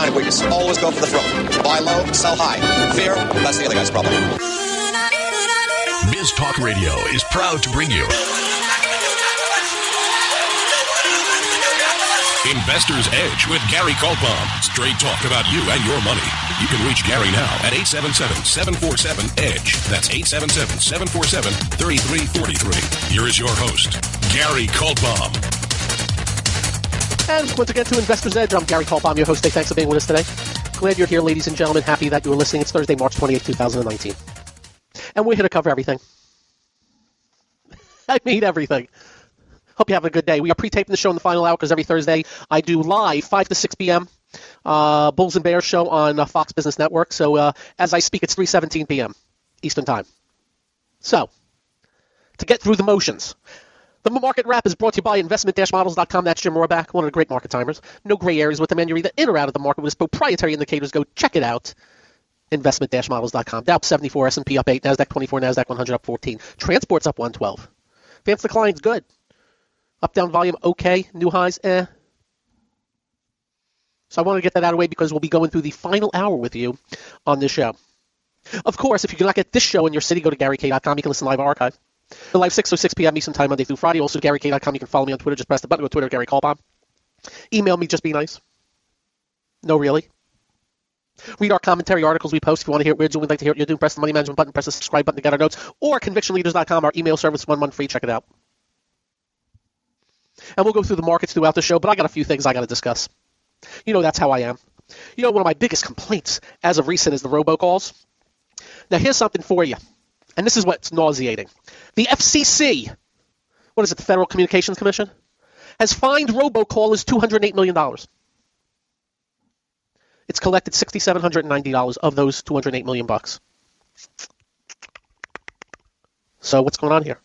sign of weakness. Always go for the throat. Buy low, sell high. Fear, that's the other guy's problem. Biz Talk Radio is proud to bring you Investor's Edge with Gary Kaltbaum. Straight talk about you and your money. You can reach Gary now at 877-747-EDGE. That's 877-747-3343. Here is your host, Gary Kaltbaum. And once again to Investor's Edge, I'm Gary Culp. I'm your host. Hey, thanks for being with us today. Glad you're here, ladies and gentlemen. Happy that you are listening. It's Thursday, March 28, 2019. And we're here to cover everything. I mean everything. Hope you're having a good day. We are pre-taping the show in the final hour because every Thursday I do live 5 to 6 p.m. Uh, Bulls and Bears show on uh, Fox Business Network. So uh, as I speak, it's 3:17 p.m. Eastern Time. So to get through the motions. The market wrap is brought to you by investment-models.com. That's Jim Rohrback, one of the great market timers. No gray areas with them, and you're either in or out of the market with proprietary indicators. Go check it out. Investment-models.com. Dow 74, S&P up 8, NASDAQ 24, NASDAQ 100 up 14. Transport's up 112. Advance declines, good. Up down volume, okay. New highs, eh. So I want to get that out of the way because we'll be going through the final hour with you on this show. Of course, if you cannot get this show in your city, go to GaryK.com. You can listen live archive. Live 6 or 6 p.m. Eastern Time, Monday through Friday. Also, GaryK.com. You can follow me on Twitter. Just press the button. Go to Twitter, Gary Kaltbaum. Email me. Just be nice. No, really. Read our commentary articles we post. If you want to hear what we're doing, we'd like to hear what you're doing, press the money management button, press the subscribe button to get our notes, or convictionleaders.com, our email service, one month free. Check it out. And we'll go through the markets throughout the show, but I got a few things I got to discuss. You know, that's how I am. You know, one of my biggest complaints as of recent is the robocalls. Now, here's something for you, and this is what's nauseating. The FCC, what is it, the Federal Communications Commission, has fined robocallers $208 million. It's collected $6,790 of those 208 million bucks. So what's going on here?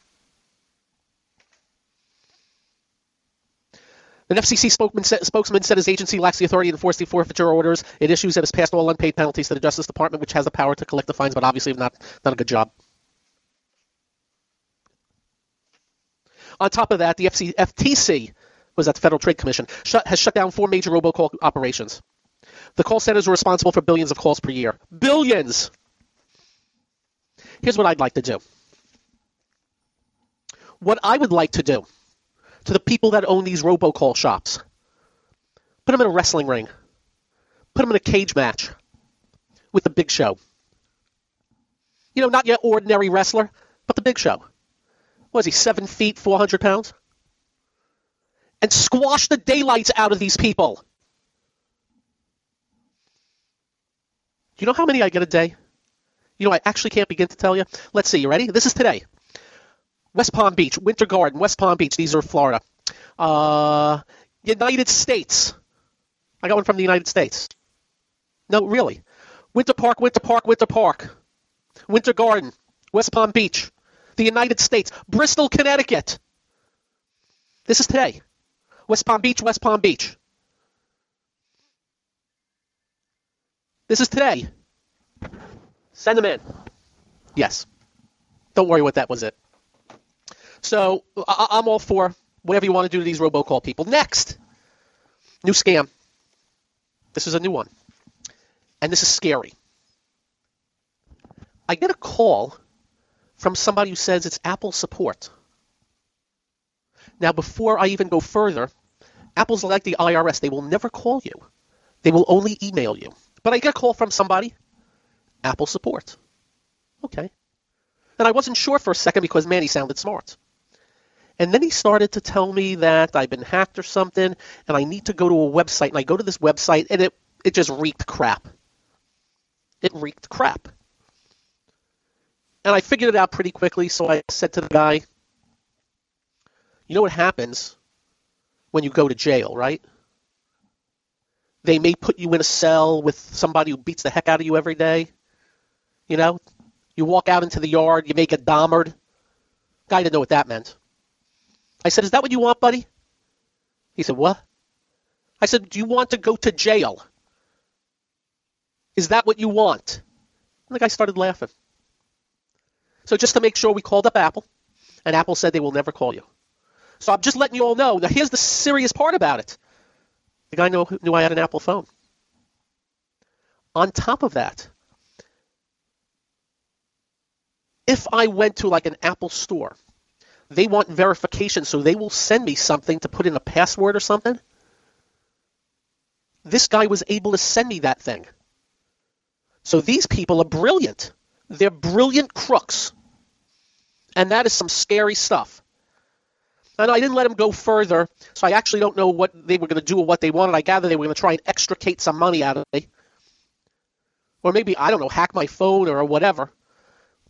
An FCC spokesman said, his agency lacks the authority to enforce the forfeiture orders it issues and has passed all unpaid penalties to the Justice Department, which has the power to collect the fines, but obviously not done a good job. On top of that, the FC, FTC, was that the Federal Trade Commission, shut, has shut down four major robocall operations. The call centers are responsible for billions of calls per year. Billions! Here's what I'd like to do. What I would like to do to the people that own these robocall shops. Put them in a wrestling ring. Put them in a cage match with the big show. You know, not your ordinary wrestler, but the big show. What is he, seven feet, 400 pounds? And squash the daylights out of these people. Do you know how many I get a day? You know, I actually can't begin to tell you. Let's see, you ready? This is today. West Palm Beach, Winter Garden, West Palm Beach. These are Florida. Uh, United States. I got one from the United States. No, really. Winter Park, Winter Park, Winter Park. Winter Garden, West Palm Beach. The United States. Bristol, Connecticut. This is today. West Palm Beach, West Palm Beach. This is today. Send them in. Yes. Don't worry what that was it. So I- I'm all for whatever you want to do to these robocall people. Next, new scam. This is a new one. And this is scary. I get a call from somebody who says it's Apple support. Now, before I even go further, Apple's like the IRS. They will never call you. They will only email you. But I get a call from somebody, Apple support. Okay. And I wasn't sure for a second because, man, he sounded smart. And then he started to tell me that I've been hacked or something, and I need to go to a website. And I go to this website, and it, it just reeked crap. It reeked crap. And I figured it out pretty quickly, so I said to the guy, You know what happens when you go to jail, right? They may put you in a cell with somebody who beats the heck out of you every day. You know, you walk out into the yard, you may get Dahmered. Guy didn't know what that meant. I said, Is that what you want, buddy? He said, What? I said, Do you want to go to jail? Is that what you want? And the guy started laughing. So just to make sure, we called up Apple, and Apple said they will never call you. So I'm just letting you all know. Now, here's the serious part about it. The guy knew, knew I had an Apple phone. On top of that, if I went to like an Apple store, they want verification, so they will send me something to put in a password or something. This guy was able to send me that thing. So these people are brilliant. They're brilliant crooks. And that is some scary stuff. And I didn't let them go further, so I actually don't know what they were going to do or what they wanted. I gather they were going to try and extricate some money out of me. Or maybe, I don't know, hack my phone or whatever.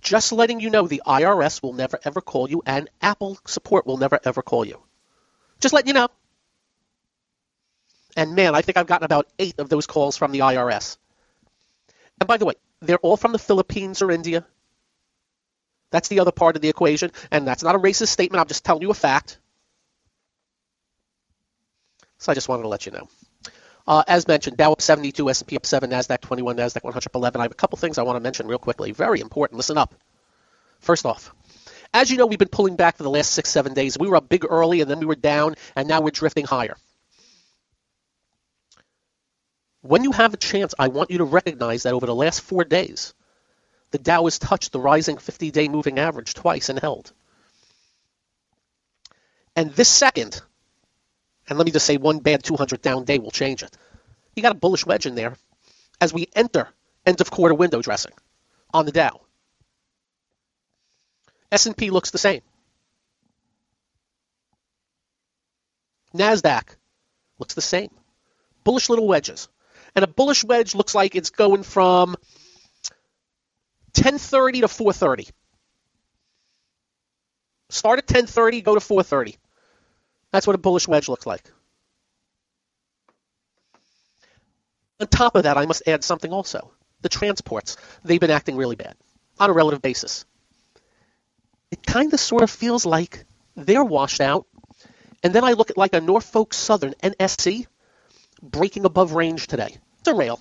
Just letting you know the IRS will never ever call you and Apple support will never ever call you. Just letting you know. And man, I think I've gotten about eight of those calls from the IRS. And by the way, they're all from the Philippines or India. That's the other part of the equation. And that's not a racist statement. I'm just telling you a fact. So I just wanted to let you know. Uh, as mentioned, Dow up 72, S&P up 7, NASDAQ 21, NASDAQ 111. I have a couple things I want to mention real quickly. Very important. Listen up. First off, as you know, we've been pulling back for the last six, seven days. We were up big early, and then we were down, and now we're drifting higher. When you have a chance, I want you to recognize that over the last four days, the Dow has touched the rising 50-day moving average twice and held. And this second, and let me just say one bad 200 down day will change it. You got a bullish wedge in there as we enter end of quarter window dressing on the Dow. S&P looks the same. Nasdaq looks the same. Bullish little wedges. And a bullish wedge looks like it's going from 10:30 to 4:30. Start at 10:30, go to 4:30. That's what a bullish wedge looks like. On top of that, I must add something also. The transports, they've been acting really bad on a relative basis. It kind of sort of feels like they're washed out. And then I look at like a Norfolk Southern NSC breaking above range today. It's a rail.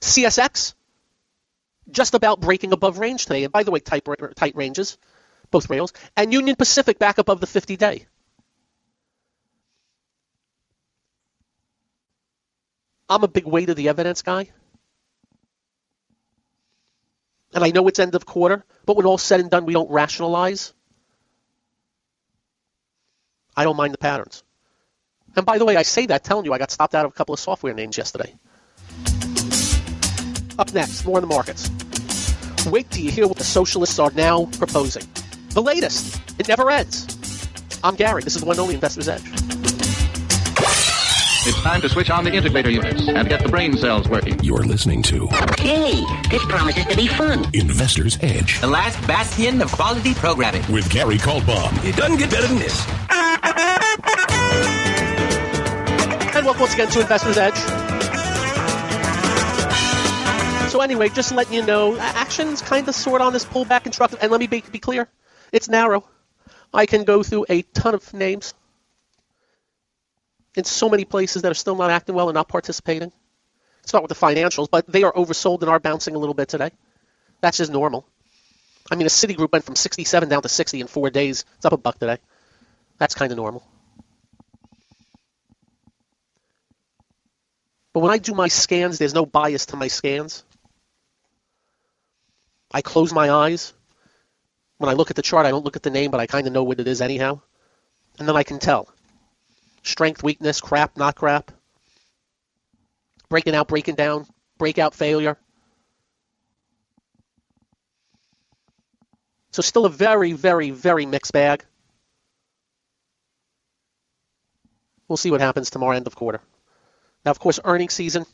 CSX just about breaking above range today. And by the way, tight, tight ranges both rails, and Union Pacific back above the 50 day. I'm a big weight of the evidence guy. And I know it's end of quarter, but when all's said and done, we don't rationalize. I don't mind the patterns. And by the way, I say that telling you I got stopped out of a couple of software names yesterday. Up next, more in the markets. Wait till you hear what the socialists are now proposing. The latest. It never ends. I'm Gary. This is the one only Investor's Edge. It's time to switch on the integrator units and get the brain cells working. You're listening to Hey, this promises to be fun. Investor's Edge The last bastion of quality programming. with Gary Kaltbaum. It doesn't get better than this. And welcome once again to Investor's Edge. So anyway, just letting you know, action's kind of sort on this pullback constructive. And let me be, be clear, it's narrow. I can go through a ton of names in so many places that are still not acting well and not participating. It's not with the financials, but they are oversold and are bouncing a little bit today. That's just normal. I mean, a Citigroup went from 67 down to 60 in four days. It's up a buck today. That's kind of normal. But when I do my scans, there's no bias to my scans. I close my eyes. When I look at the chart, I don't look at the name, but I kind of know what it is anyhow. And then I can tell. Strength, weakness, crap, not crap. Breaking out, breaking down, breakout failure. So still a very, very, very mixed bag. We'll see what happens tomorrow, end of quarter. Now, of course, earnings season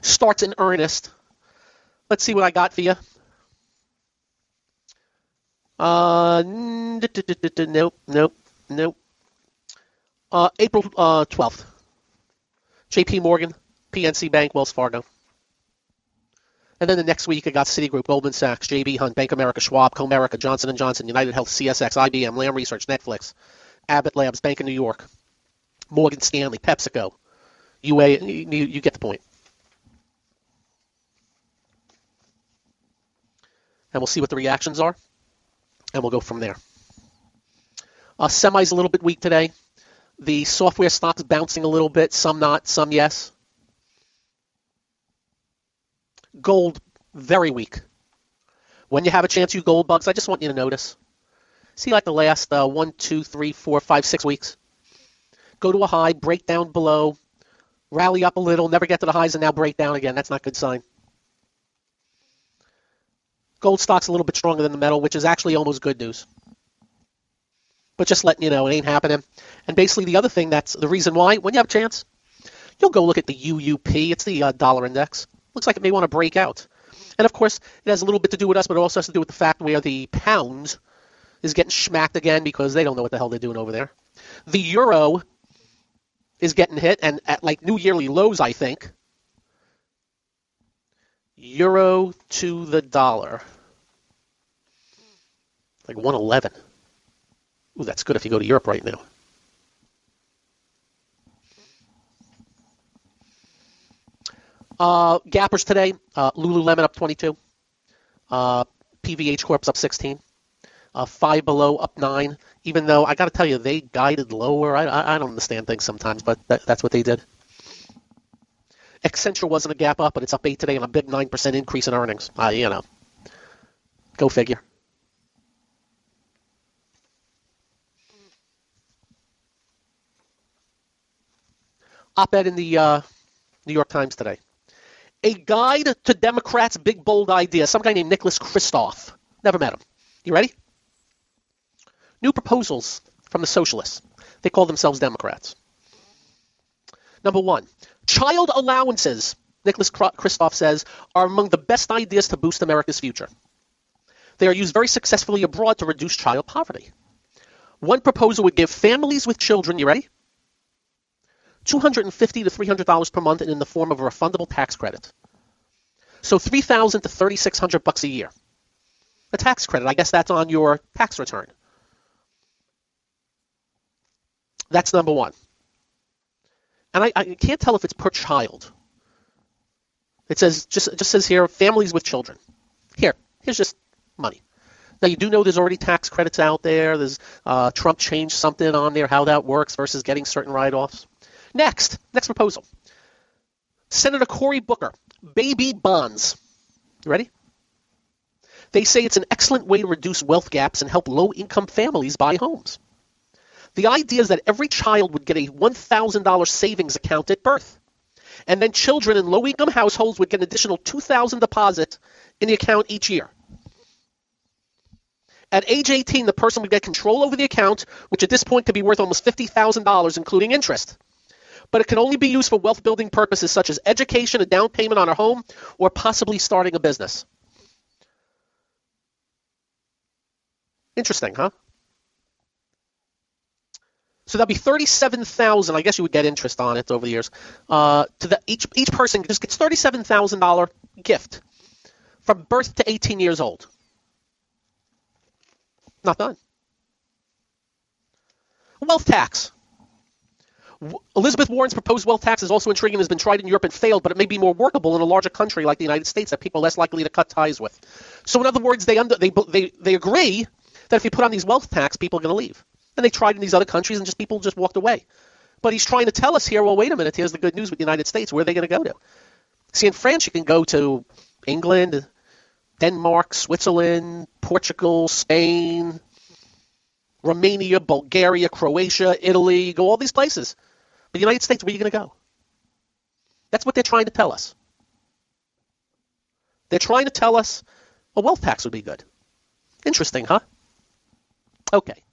starts in earnest. Let's see what I got for you. Uh, nope, nope, nope. Uh, April uh, 12th. J.P. Morgan, PNC Bank, Wells Fargo. And then the next week, I got Citigroup, Goldman Sachs, J.B. Hunt, Bank America, Schwab, Comerica, Johnson & Johnson, United Health, CSX, IBM, Lam Research, Netflix, Abbott Labs, Bank of New York, Morgan Stanley, PepsiCo, You, you get the point. And we'll see what the reactions are, and we'll go from there. Uh, semi's a little bit weak today. The software stocks bouncing a little bit, some not, some yes. Gold, very weak. When you have a chance, you gold bugs, I just want you to notice. See, like the last uh, one, two, three, four, five, six weeks. Go to a high, break down below, rally up a little, never get to the highs, and now break down again. That's not a good sign. Gold stock's a little bit stronger than the metal, which is actually almost good news. But just letting you know, it ain't happening. And basically, the other thing that's the reason why, when you have a chance, you'll go look at the UUP. It's the uh, dollar index. Looks like it may want to break out. And of course, it has a little bit to do with us, but it also has to do with the fact where the pound is getting smacked again because they don't know what the hell they're doing over there. The euro is getting hit, and at like new yearly lows, I think. Euro to the dollar. Like 111. Ooh, that's good if you go to Europe right now. Uh, gappers today, uh, Lululemon up 22. Uh, PVH Corp's up 16. Uh, Five Below up 9. Even though I got to tell you, they guided lower. I, I, I don't understand things sometimes, but that, that's what they did. Accenture wasn't a gap up, but it's up 8 today and a big 9% increase in earnings. Uh, you know, go figure. Op-ed in the uh, New York Times today. A guide to Democrats' big bold idea. Some guy named Nicholas Kristof. Never met him. You ready? New proposals from the socialists. They call themselves Democrats. Number one, child allowances, Nicholas Kristof says, are among the best ideas to boost America's future. They are used very successfully abroad to reduce child poverty. One proposal would give families with children, you ready? $250 to $300 per month and in the form of a refundable tax credit. So 3000 to 3600 bucks a year. A tax credit, I guess that's on your tax return. That's number one. And I, I can't tell if it's per child. It says just just says here families with children. Here, here's just money. Now you do know there's already tax credits out there. There's uh, Trump changed something on there how that works versus getting certain write-offs. Next, next proposal. Senator Cory Booker, baby bonds. You ready? They say it's an excellent way to reduce wealth gaps and help low-income families buy homes. The idea is that every child would get a $1,000 savings account at birth. And then children in low-income households would get an additional 2000 deposit in the account each year. At age 18, the person would get control over the account, which at this point could be worth almost $50,000, including interest but it can only be used for wealth building purposes such as education, a down payment on a home, or possibly starting a business. Interesting, huh? So that'd be thirty-seven thousand. I guess you would get interest on it over the years. Uh, to the each each person just gets thirty-seven thousand dollar gift from birth to eighteen years old. Not done. Wealth tax. Elizabeth Warren's proposed wealth tax is also intriguing has been tried in Europe and failed, but it may be more workable in a larger country like the United States that people are less likely to cut ties with. So, in other words, they, under, they, they, they agree that if you put on these wealth tax, people are going to leave. And they tried in these other countries, and just people just walked away. But he's trying to tell us here, well, wait a minute, here's the good news with the United States. Where are they going to go to? See, in France, you can go to England, Denmark, Switzerland, Portugal, Spain, Romania, Bulgaria, Croatia, Italy, go all these places. But the United States, where are you going to go? That's what they're trying to tell us. They're trying to tell us a wealth tax would be good. Interesting, huh? Okay.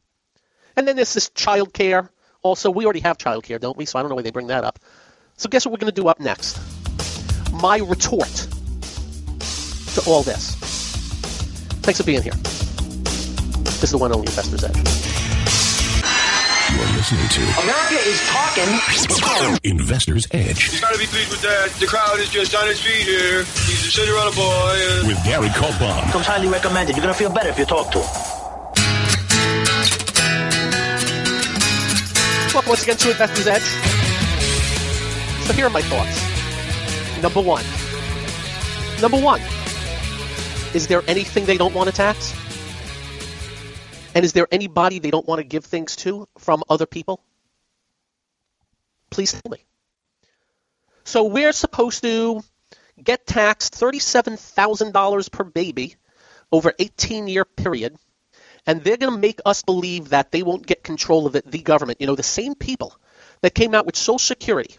And then there's this childcare. Also, we already have childcare, don't we? So I don't know why they bring that up. So guess what we're going to do up next? My retort to all this. Thanks for being here. This is the one only Investor's Edge. You're listening to America is talking. Investor's Edge You gotta be pleased with that. The crowd is just on its feet here. He's a Cinderella boy. With Gary Kaltbaum. Comes highly recommended. You're gonna feel better if you talk to him. Welcome once again to Investor's Edge. So here are my thoughts. Number one. Number one. Is there anything they don't want to tax? And is there anybody they don't want to give things to from other people? Please tell me. So we're supposed to get taxed $37,000 per baby over 18 year period and they're going to make us believe that they won't get control of it, the government. You know, the same people that came out with Social Security,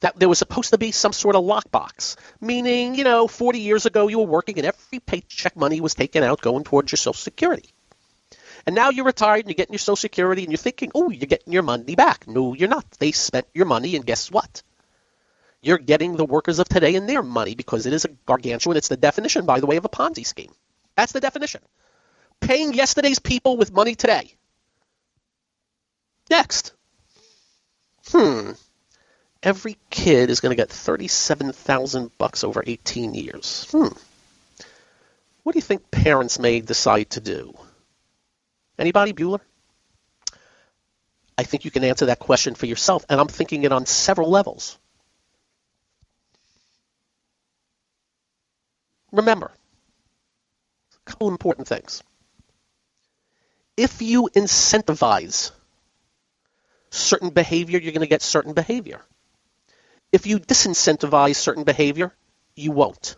that there was supposed to be some sort of lockbox, meaning, you know, 40 years ago you were working and every paycheck money was taken out going towards your Social Security. And now you're retired and you're getting your Social Security and you're thinking, oh, you're getting your money back. No, you're not. They spent your money, and guess what? You're getting the workers of today and their money because it is a gargantuan. It's the definition, by the way, of a Ponzi scheme. That's the definition paying yesterday's people with money today. Next. Hmm. Every kid is going to get 37,000 bucks over 18 years. Hmm. What do you think parents may decide to do? Anybody, Bueller? I think you can answer that question for yourself, and I'm thinking it on several levels. Remember, a couple important things if you incentivize certain behavior, you're going to get certain behavior. If you disincentivize certain behavior, you won't.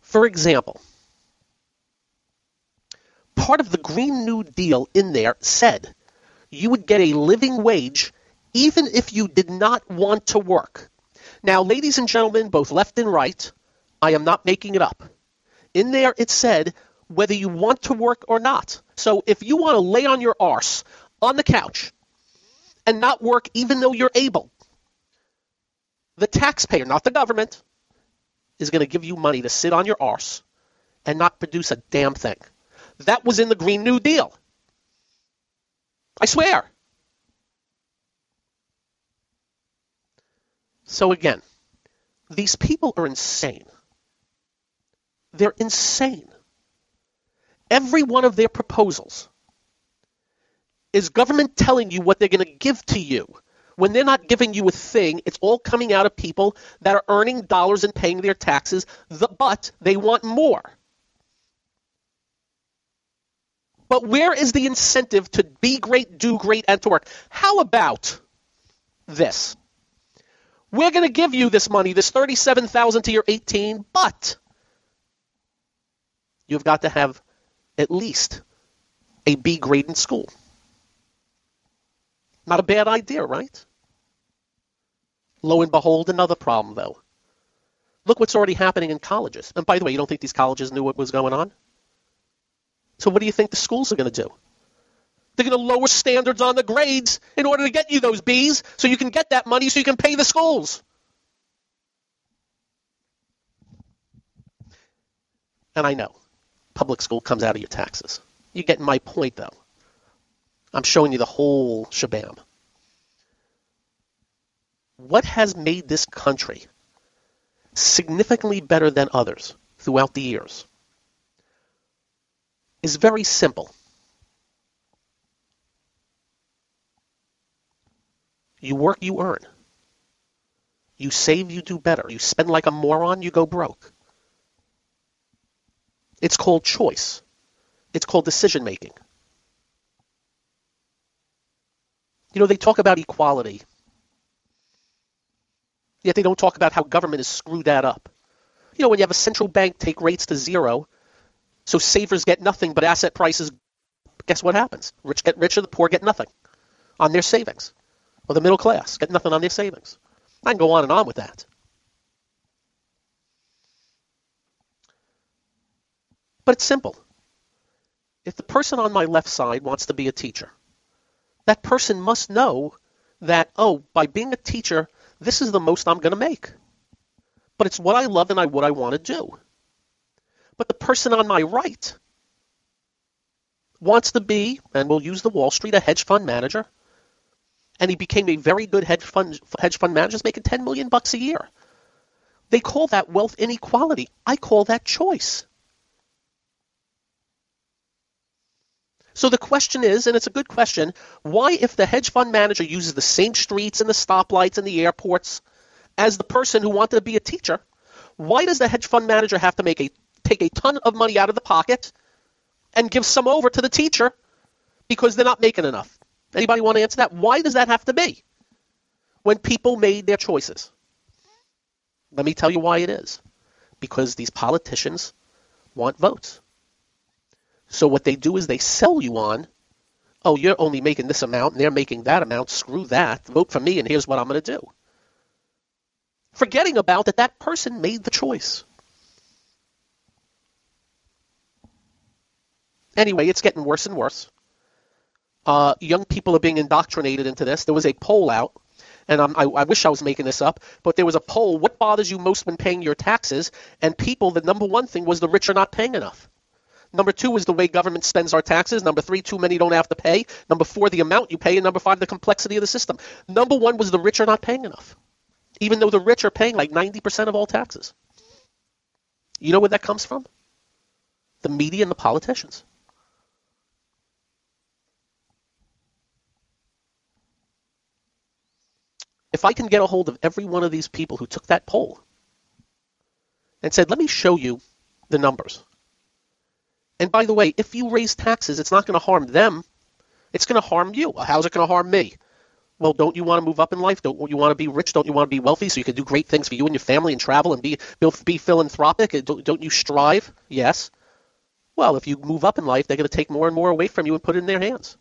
For example, part of the Green New Deal in there said you would get a living wage even if you did not want to work. Now, ladies and gentlemen, both left and right, I am not making it up. In there it said whether you want to work or not. So if you want to lay on your arse on the couch and not work even though you're able, the taxpayer, not the government, is going to give you money to sit on your arse and not produce a damn thing. That was in the Green New Deal. I swear. So again, these people are insane. They're insane every one of their proposals is government telling you what they're going to give to you. When they're not giving you a thing, it's all coming out of people that are earning dollars and paying their taxes, but they want more. But where is the incentive to be great, do great, and to work? How about this? We're going to give you this money, this 37000 to your 18, but you've got to have at least a B grade in school. Not a bad idea, right? Lo and behold, another problem, though. Look what's already happening in colleges. And by the way, you don't think these colleges knew what was going on? So what do you think the schools are going to do? They're going to lower standards on the grades in order to get you those Bs so you can get that money so you can pay the schools. And I know public school comes out of your taxes. You get my point, though. I'm showing you the whole shabam. What has made this country significantly better than others throughout the years is very simple. You work, you earn. You save, you do better. You spend like a moron, you go broke. It's called choice. It's called decision making. You know, they talk about equality, yet they don't talk about how government has screwed that up. You know, when you have a central bank take rates to zero, so savers get nothing, but asset prices, guess what happens? Rich get richer, the poor get nothing on their savings. Or the middle class get nothing on their savings. I can go on and on with that. But it's simple. If the person on my left side wants to be a teacher, that person must know that, oh, by being a teacher, this is the most I'm going to make. But it's what I love and I, what I want to do. But the person on my right wants to be, and we'll use the Wall Street, a hedge fund manager. And he became a very good hedge fund hedge fund manager, making 10 million bucks a year. They call that wealth inequality. I call that choice. So the question is, and it's a good question, why, if the hedge fund manager uses the same streets and the stoplights and the airports as the person who wanted to be a teacher, why does the hedge fund manager have to make a take a ton of money out of the pocket and give some over to the teacher because they're not making enough? Anybody want to answer that? Why does that have to be when people made their choices? Let me tell you why it is. Because these politicians want votes. So what they do is they sell you on, oh, you're only making this amount and they're making that amount. Screw that. Vote for me and here's what I'm going to do. Forgetting about that that person made the choice. Anyway, it's getting worse and worse. Uh, young people are being indoctrinated into this. There was a poll out, and I, I wish I was making this up, but there was a poll. What bothers you most when paying your taxes? And people, the number one thing was the rich are not paying enough. Number two is the way government spends our taxes. Number three, too many don't have to pay. Number four, the amount you pay. And number five, the complexity of the system. Number one was the rich are not paying enough, even though the rich are paying like 90% of all taxes. You know where that comes from? The media and the politicians. if I can get a hold of every one of these people who took that poll and said, let me show you the numbers. And by the way, if you raise taxes, it's not going to harm them. It's going to harm you. How's it going to harm me? Well, don't you want to move up in life? Don't you want to be rich? Don't you want to be wealthy so you can do great things for you and your family and travel and be be philanthropic? Don't, don't you strive? Yes. Well, if you move up in life, they're going to take more and more away from you and put it in their hands.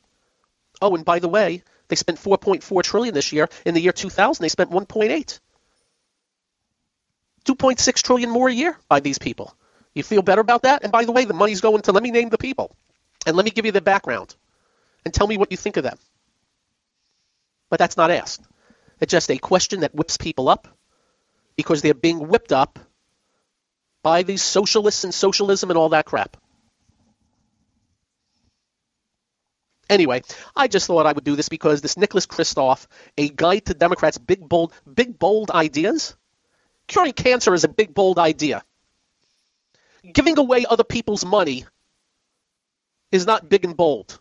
Oh, and by the way, they spent 4.4 trillion this year. In the year 2000, they spent 1.8. 2.6 trillion more a year by these people. You feel better about that? And by the way, the money's going to let me name the people. And let me give you the background. And tell me what you think of them. But that's not asked. It's just a question that whips people up because they're being whipped up by these socialists and socialism and all that crap. Anyway, I just thought I would do this because this Nicholas Kristof, a guide to Democrats' big bold, big bold ideas. Curing cancer is a big bold idea. Giving away other people's money is not big and bold,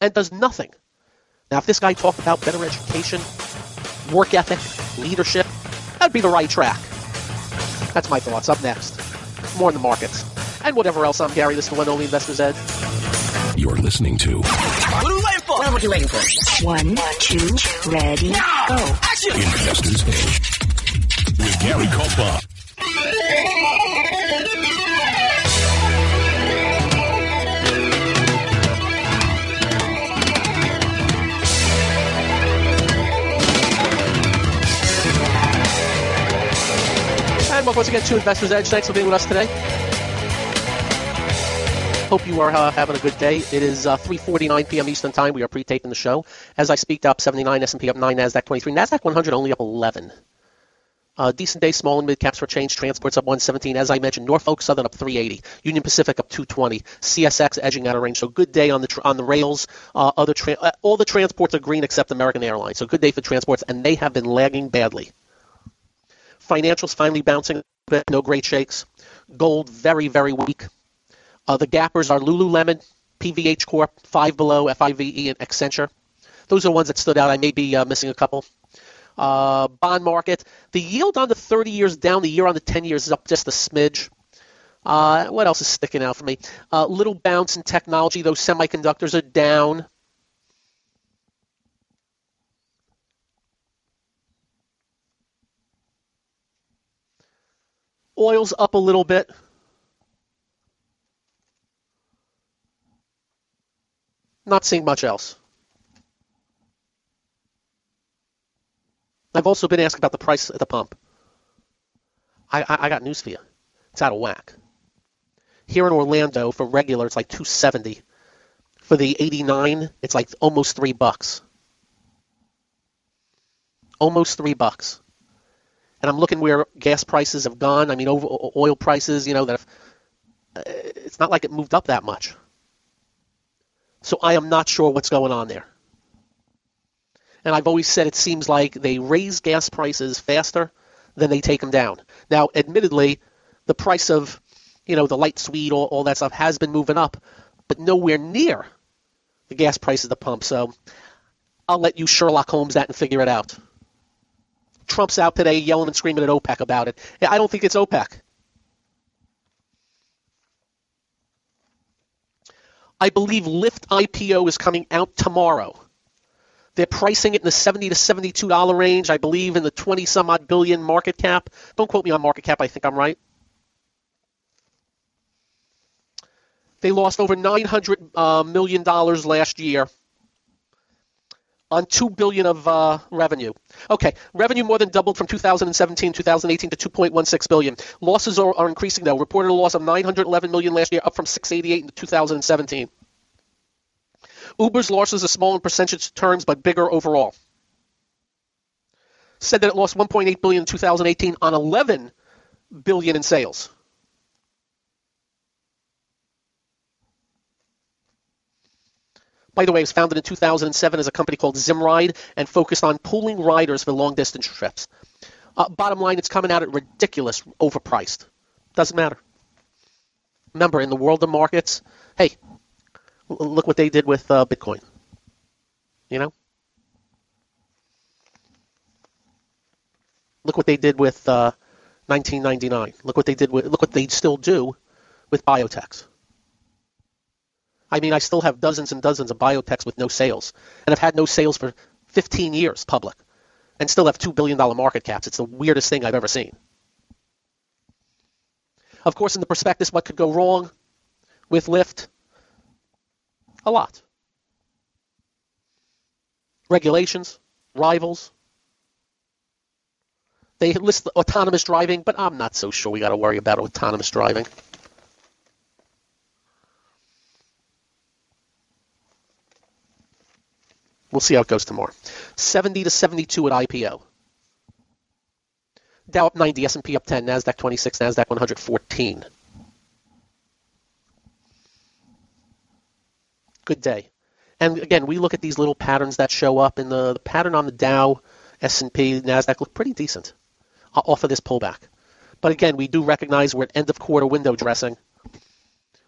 and does nothing. Now, if this guy talked about better education, work ethic, leadership, that'd be the right track. That's my thoughts. Up next, more in the markets and whatever else. I'm Gary. This is the one only Investors Ed. You're listening to What are we waiting for? What are you waiting for? One, two, ready, go. Action! Investors Edge with Gary Kaltbaum. And welcome once again to Investors Edge. Thanks for being with us today. Hope you are uh, having a good day. It is uh, 3:49 p.m. Eastern Time. We are pre-taping the show. As I speak, up 79, S&P up 9, Nasdaq 23, Nasdaq 100 only up 11. Uh, decent day, small and mid caps for change. Transports up 117. As I mentioned, Norfolk Southern up 380. Union Pacific up 220. CSX edging out of range. So good day on the tr- on the rails. Uh, other tra- uh, all the transports are green except American Airlines. So good day for transports, and they have been lagging badly. Financials finally bouncing, but no great shakes. Gold very very weak. Uh, the gappers are Lululemon, PVH Corp, Five Below, FIVE, and Accenture. Those are the ones that stood out. I may be uh, missing a couple. Uh, bond market, the yield on the 30 years down, the year on the 10 years is up just a smidge. Uh, what else is sticking out for me? Uh, little bounce in technology. Those semiconductors are down. Oil's up a little bit. Not seeing much else. I've also been asked about the price at the pump. I, I, I got news for you. It's out of whack. Here in Orlando, for regular, it's like 270. For the 89, it's like almost three bucks. Almost three bucks. And I'm looking where gas prices have gone. I mean, over oil prices, you know, that have, uh, it's not like it moved up that much. So I am not sure what's going on there. And I've always said it seems like they raise gas prices faster than they take them down. Now, admittedly, the price of, you know, the light sweet, all, all that stuff has been moving up, but nowhere near the gas price at the pump. So I'll let you Sherlock Holmes that and figure it out. Trump's out today yelling and screaming at OPEC about it. I don't think it's OPEC. I believe Lyft IPO is coming out tomorrow. They're pricing it in the 70 to 72 dollar range, I believe, in the 20 some odd billion market cap. Don't quote me on market cap. I think I'm right. They lost over 900 uh, million dollars last year on 2 billion of uh, revenue. Okay, revenue more than doubled from 2017 2018 to 2.16 billion. Losses are, are increasing though. Reported a loss of 911 million last year, up from 688 in 2017. Uber's losses are small in percentage terms, but bigger overall. Said that it lost 1.8 billion in 2018 on 11 billion in sales. By the way, it was founded in 2007 as a company called Zimride and focused on pooling riders for long distance trips. Uh, bottom line, it's coming out at ridiculous, overpriced. Doesn't matter. Remember, in the world of markets, hey, look what they did with uh, Bitcoin. You know? Look what they did with uh, 1999. Look what they did with. Look what they still do with biotechs. I mean, I still have dozens and dozens of biotechs with no sales, and I've had no sales for 15 years public, and still have two billion dollar market caps. It's the weirdest thing I've ever seen. Of course, in the prospectus, what could go wrong with Lyft? A lot. Regulations, rivals. They list autonomous driving, but I'm not so sure we got to worry about autonomous driving. We'll see how it goes tomorrow. 70 to 72 at IPO. Dow up 90, S&P up 10, Nasdaq 26, Nasdaq 114. Good day. And again, we look at these little patterns that show up, and the, the pattern on the Dow, S&P, Nasdaq look pretty decent off of this pullback. But again, we do recognize we're at end of quarter window dressing,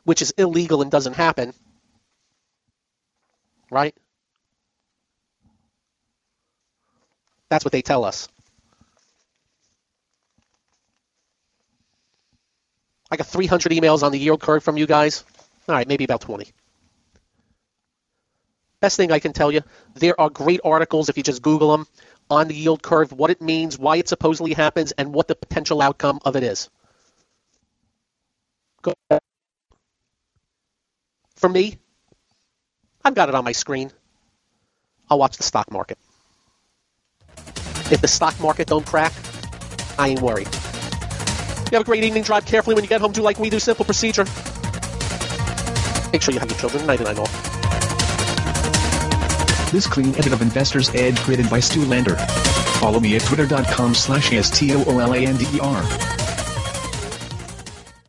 which is illegal and doesn't happen, right? That's what they tell us. I got 300 emails on the yield curve from you guys. All right, maybe about 20. Best thing I can tell you, there are great articles if you just Google them on the yield curve, what it means, why it supposedly happens, and what the potential outcome of it is. Go. For me, I've got it on my screen. I'll watch the stock market. If the stock market don't crack, I ain't worried. You have a great evening. Drive carefully when you get home. Do like we do. Simple procedure. Make sure you have your children. 99 off. This clean edit of Investor's Edge created by Stu Lander. Follow me at twitter.com slash S-T-O-O-L-A-N-D-E-R.